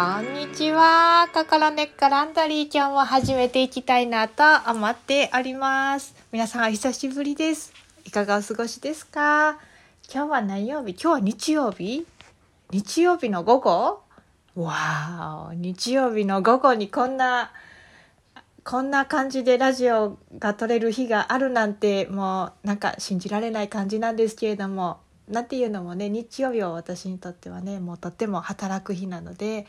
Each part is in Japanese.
こんにちは。心根っこランドリー今日も始めていきたいなと思っております。皆さんお久しぶりです。いかがお過ごしですか？今日は何曜日？今日は日曜日？日曜日の午後？わーお日曜日の午後にこんなこんな感じでラジオが撮れる日があるなんてもうなんか信じられない感じなんですけれどもなんていうのもね日曜日は私にとってはねもうとっても働く日なので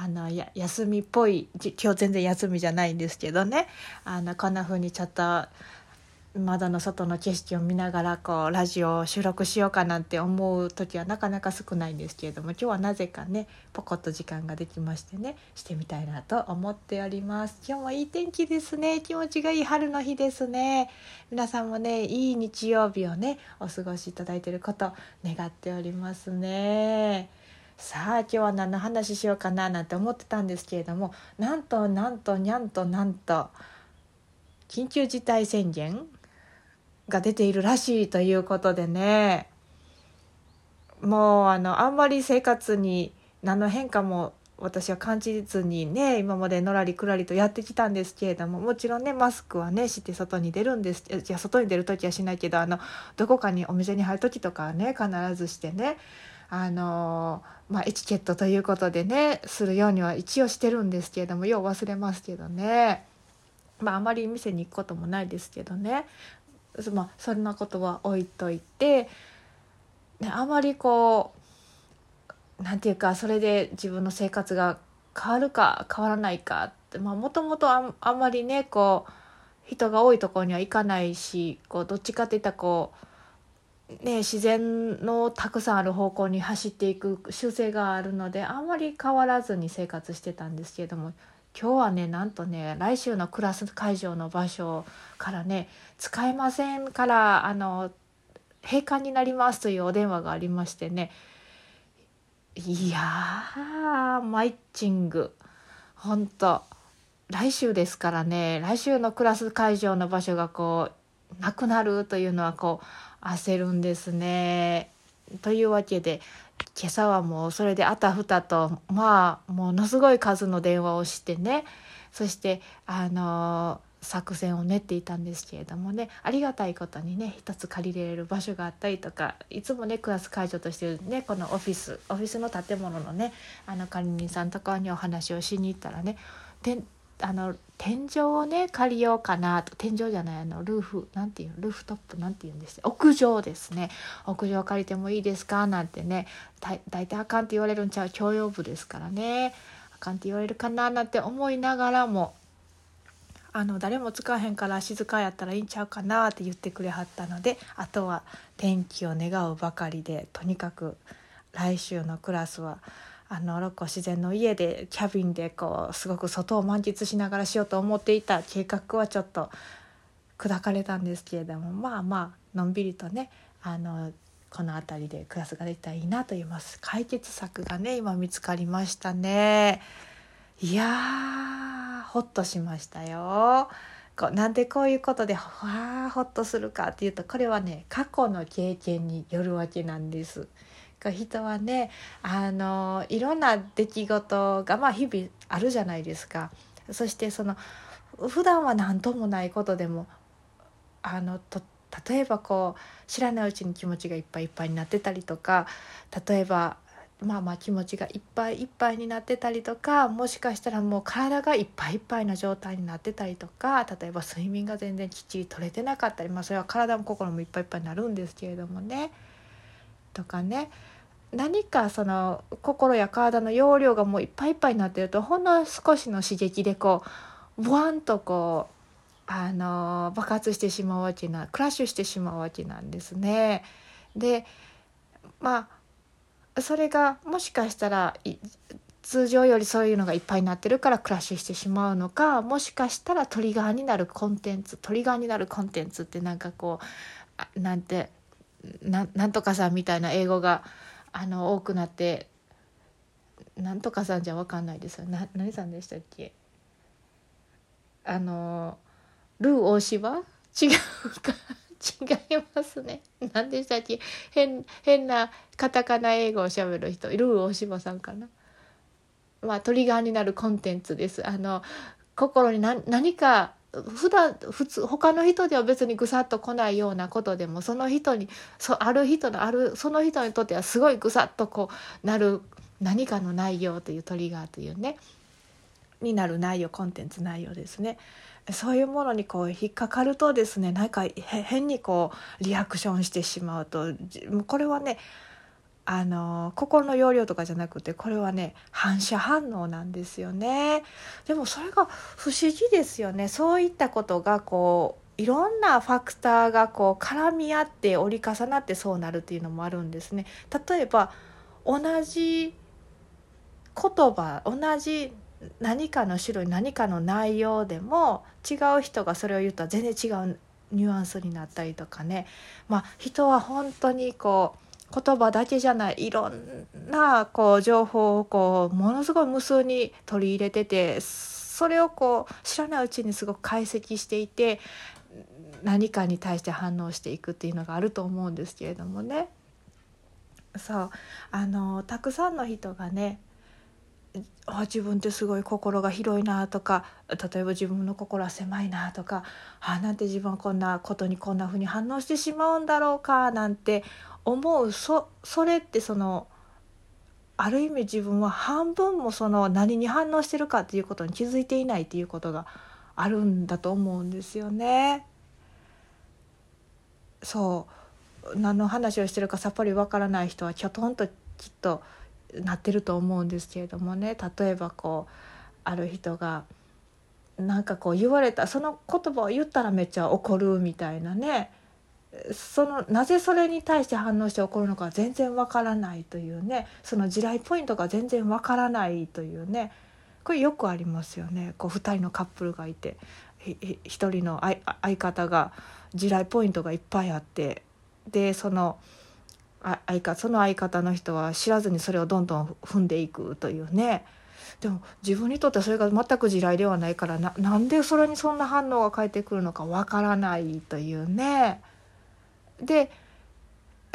あのや休みっぽい今日全然休みじゃないんですけどね。あのこんな風にちょっと窓の外の景色を見ながらこうラジオを収録しようかなんて思う時はなかなか少ないんですけれども今日はなぜかねポコッと時間ができましてねしてみたいなと思っております。今日もいい天気ですね。気持ちがいい春の日ですね。皆さんもねいい日曜日をねお過ごしいただいていること願っておりますね。さあ今日は何の話しようかななんて思ってたんですけれどもなんとなんとにゃんとなんと緊急事態宣言が出ているらしいということでね。もうあのあんまり生活に何の変化も私は感じずにね今までのらりくらりとやってきたんですけれどももちろんねマスクはねして外に出るんです。いや外に出る時はしないけどあのどこかにお店に入る時とかはね必ずしてね。あのまあ、エチケットということでねするようには一応してるんですけれどもよう忘れますけどね。まああまり店に行くこともないですけどね。まあそんなことは置いといて、ね、あまりこうなんていうかそれで自分の生活が変わるか変わらないかってもともとあんまりねこう人が多いところには行かないしこうどっちかっていったらこうね、自然のたくさんある方向に走っていく習性があるのであんまり変わらずに生活してたんですけれども今日はねなんとね来週のクラス会場の場所からね使えませんからあの閉館になりますというお電話がありましてねいやーマイチング。本当来週ですからね来週のクラス会場の場所がこうなくなるというのはこう焦るんですね。というわけで今朝はもうそれであたふたとまあものすごい数の電話をしてね。そしてあの作戦を練っていたんですけれどもね。ありがたいことにね一つ借りれる場所があったりとかいつもねクラス会場としてねこのオフィスオフィスの建物のねあの管理人さんとかにお話をしに行ったらね。であの天井をね借りようかなと。天井じゃないあのルーフなんていうルーフトップなんて言うんです屋上ですね。屋上借りてもいいですか？なんてね。大体あかんって言われるんちゃう教養部ですからね。あかんって言われるかななんて思いながらもあの誰も使わへんから静かやったらいいんちゃうかなって言ってくれはったのであとは天気を願うばかりでとにかく来週のクラスはあの六甲自然の家でキャビンでこうすごく外を満喫しながらしようと思っていた計画はちょっと砕かれたんですけれどもまあまあのんびりとねあのこの辺りでクラスができたらいいなと言います解決策がね今見つかりましたねいやーほっとしましたよこうなんでこういうことでわーほっとするかっていうとこれはね過去の経験によるわけなんです。人はねあのいろんな出来事が、まあ、日々あるじゃないですか。そしてその普段は何ともないことでもあのと例えばこう知らないうちに気持ちがいっぱいいっぱいになってたりとか例えばまあまあ気持ちがいっぱいいっぱいになってたりとかもしかしたらもう体がいっぱいいっぱいな状態になってたりとか例えば睡眠が全然きっちり取れてなかったりまあそれは体も心もいっぱいいっぱいになるんですけれどもね。とかね何かその心や体の容量がもういっぱいいっぱいになってるとほんの少しの刺激でこうブワンとこうあの爆発してしまうわけなクラッシュしてしまうわけなんですね。でまあそれがもしかしたら通常よりそういうのがいっぱいになってるからクラッシュしてしまうのかもしかしたらトリガーになるコンテンツトリガーになるコンテンツってなんかこうなんてなんとかさんみたいな英語があの多くなってなんとかさんじゃ分かんないです。よな何さんでしたっけ？あのルー大柴違うか。違いますね。何でしたっけ？変変なカタカナ英語をしゃべる人。ルー大柴さんかな？まあ、トリガーになるコンテンツです。あの心に何か普段普通他の人では別にぐさっと来ないようなことでもその人にそある人のあるその人にとってはすごいぐさっとこうなる何かの内容というトリガーというねになる内容コンテンツ内容ですね。そういうものにこう引っかかるとですねなんか変にこうリアクションしてしまうとこれはねあの心の容量とかじゃなくてこれはね反射反応なんですよね。でもそれが不思議ですよね。そういったことがこういろんなファクターがこう絡み合って折り重なってそうなるっていうのもあるんですね。例えば同じ言葉同じ何かの種類何かの内容でも違う人がそれを言うと全然違うニュアンスになったりとかね。まあ人は本当にこう言葉だけじゃないいろんなこう情報をこうものすごい無数に取り入れててそれをこう知らないうちにすごく解析していて何かに対して反応していくっていうのがあると思うんですけれどもね。そう。あのたくさんの人がねあ自分ってすごい心が広いなとか例えば自分の心は狭いなとかあなんて自分はこんなことにこんな風に反応してしまうんだろうかなんて思う。そそれってそのある意味自分は半分もその何に反応してるかっていうことに気づいていないっていうことがあるんだと思うんですよね。そう。何の話をしてるかさっぱりわからない人はきょとんときっとなってると思うんですけれどもね。例えばこうある人がなんかこう言われたその言葉を言ったらめっちゃ怒るみたいなね。そのなぜそれに対して反応して起こるのか全然わからないというねその地雷ポイントが全然わからないというねこれよくありますよねこう2人のカップルがいて1人の相方が地雷ポイントがいっぱいあってでその相方その相方の人は知らずにそれをどんどん踏んでいくというねでも自分にとってはそれが全く地雷ではないからななんでそれにそんな反応が返ってくるのかわからないというね。で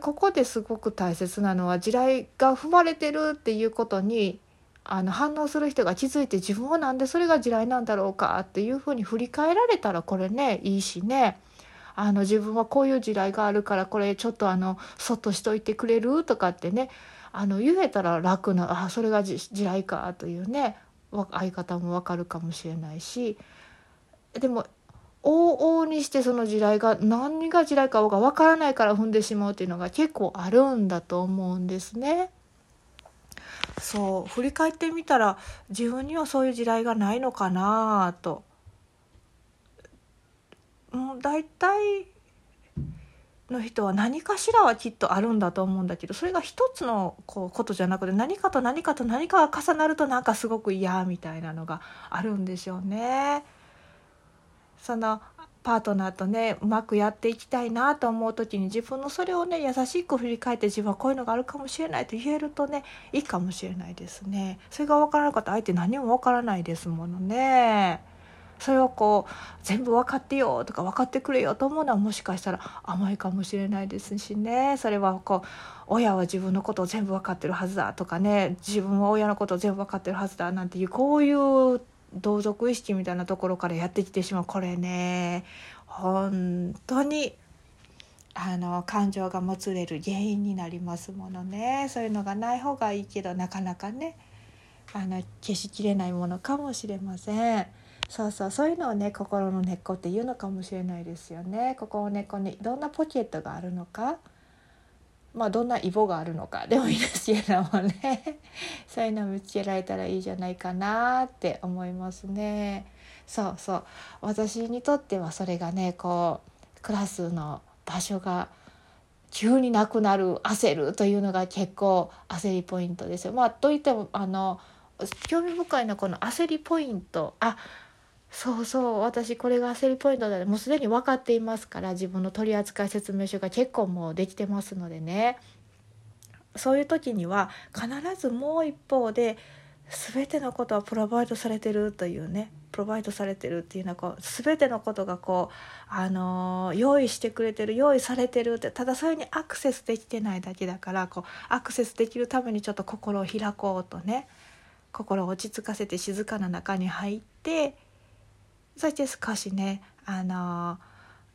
ここですごく大切なのは地雷が踏まれてるっていうことにあの反応する人が気づいて自分は何でそれが地雷なんだろうかっていうふうに振り返られたらこれねいいしね。あの自分はこういう地雷があるからこれちょっとあのそっとしといてくれるとかってねあの言えたら楽なあそれが地雷かというね相方もわかるかもしれないし。でも往々にしてその地雷が何が地雷かが分からないから踏んでしまうっていうのが結構あるんだと思うんですね。そう振り返ってみたら自分にはそういう地雷がないのかなと。もう大体の人は何かしらはきっとあるんだと思うんだけどそれが一つのこうことじゃなくて何かと何かと何かが重なるとなんかすごく嫌みたいなのがあるんでしょうね。そのパートナーとねうまくやっていきたいなと思う時に自分のそれをね優しく振り返って自分はこういうのがあるかもしれないと言えるとねいいかもしれないですね。それが分からなかったら相手何も分からないですものね。それをこう全部分かってよとか分かってくれよと思うのはもしかしたら甘いかもしれないですしねそれはこう親は自分のことを全部分かってるはずだとかね自分は親のことを全部分かってるはずだなんていうこういう同族意識みたいなところからやってきてしまうこれね本当にあの感情がもつれる原因になりますものねそういうのがない方がいいけどなかなかねあの消しきれないものかもしれません。そうそうそういうのをね心の根っこっていうのかもしれないですよね。ここを根っこにどんなポケットがあるのかまあどんなイボがあるのかでもいいですけどもね そういうのを見つけられたらいいじゃないかなって思いますね。そうそう私にとってはそれがねこうクラスの場所が急になくなる焦るというのが結構焦りポイントですよ。まあ、といってもあの興味深いのはこの焦りポイントあそうそう私これが焦りポイントだね。もうすでに分かっていますから自分の取扱説明書が結構もうできてますのでね。そういう時には必ずもう一方で全てのことはプロバイドされてるというねプロバイドされてるっていうのはこう全てのことがこう、あのー、用意してくれてる用意されてるってただそれにアクセスできてないだけだからこうアクセスできるためにちょっと心を開こうとね心を落ち着かせて静かな中に入ってそして少しねあの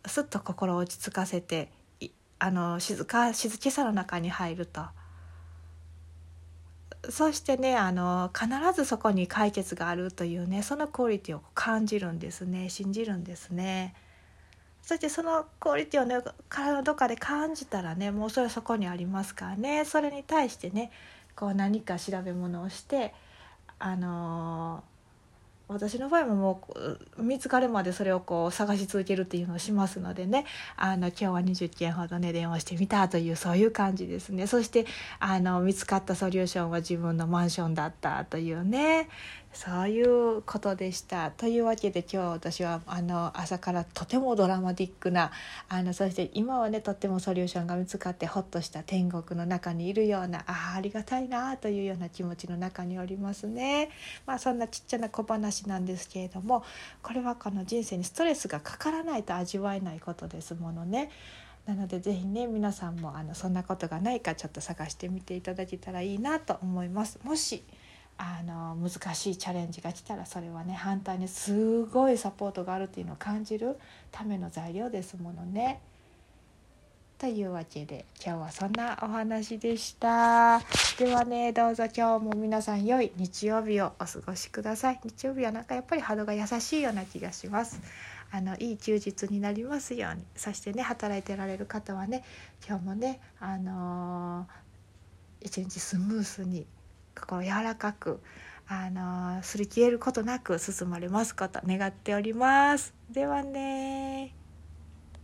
すっと心を落ち着かせてあの静か静けさの中に入るとそしてねあの必ずそこに解決があるというねそのクオリティを感じるんですね信じるんですね。そしてそのクオリティをね体のどっかで感じたらねもうそれそこにありますからねそれに対してねこう何か調べ物をしてあの私の場合ももう見つかるまでそれをこう探し続けるっていうのをしますのでね。あの今日は20件ほどね電話してみたというそういう感じですね。そしてあの見つかったソリューションは自分のマンションだったというね。そういうことでした。というわけで今日私はあの朝からとてもドラマティックなあのそして今はねとってもソリューションが見つかってほっとした天国の中にいるようなあありがたいなというような気持ちの中におりますね。まあそんなちっちゃな小話なんですけれどもこれはこの人生にストレスがかからないと味わえないことですものね。なので是非ね皆さんもあのそんなことがないかちょっと探してみていただけたらいいなと思います。もしあの難しいチャレンジが来たらそれはね反対にすごいサポートがあるっていうのを感じるための材料ですものね。というわけで今日はそんなお話でした。ではねどうぞ今日も皆さん良い日曜日をお過ごしください。日曜日はなんかやっぱり波動が優しいような気がします。あのいい休日になりますようにそしてね働いてられる方はね今日もねあのー、一日スムースに心柔らかくあのすり切れることなく進まれますこと願っております。ではね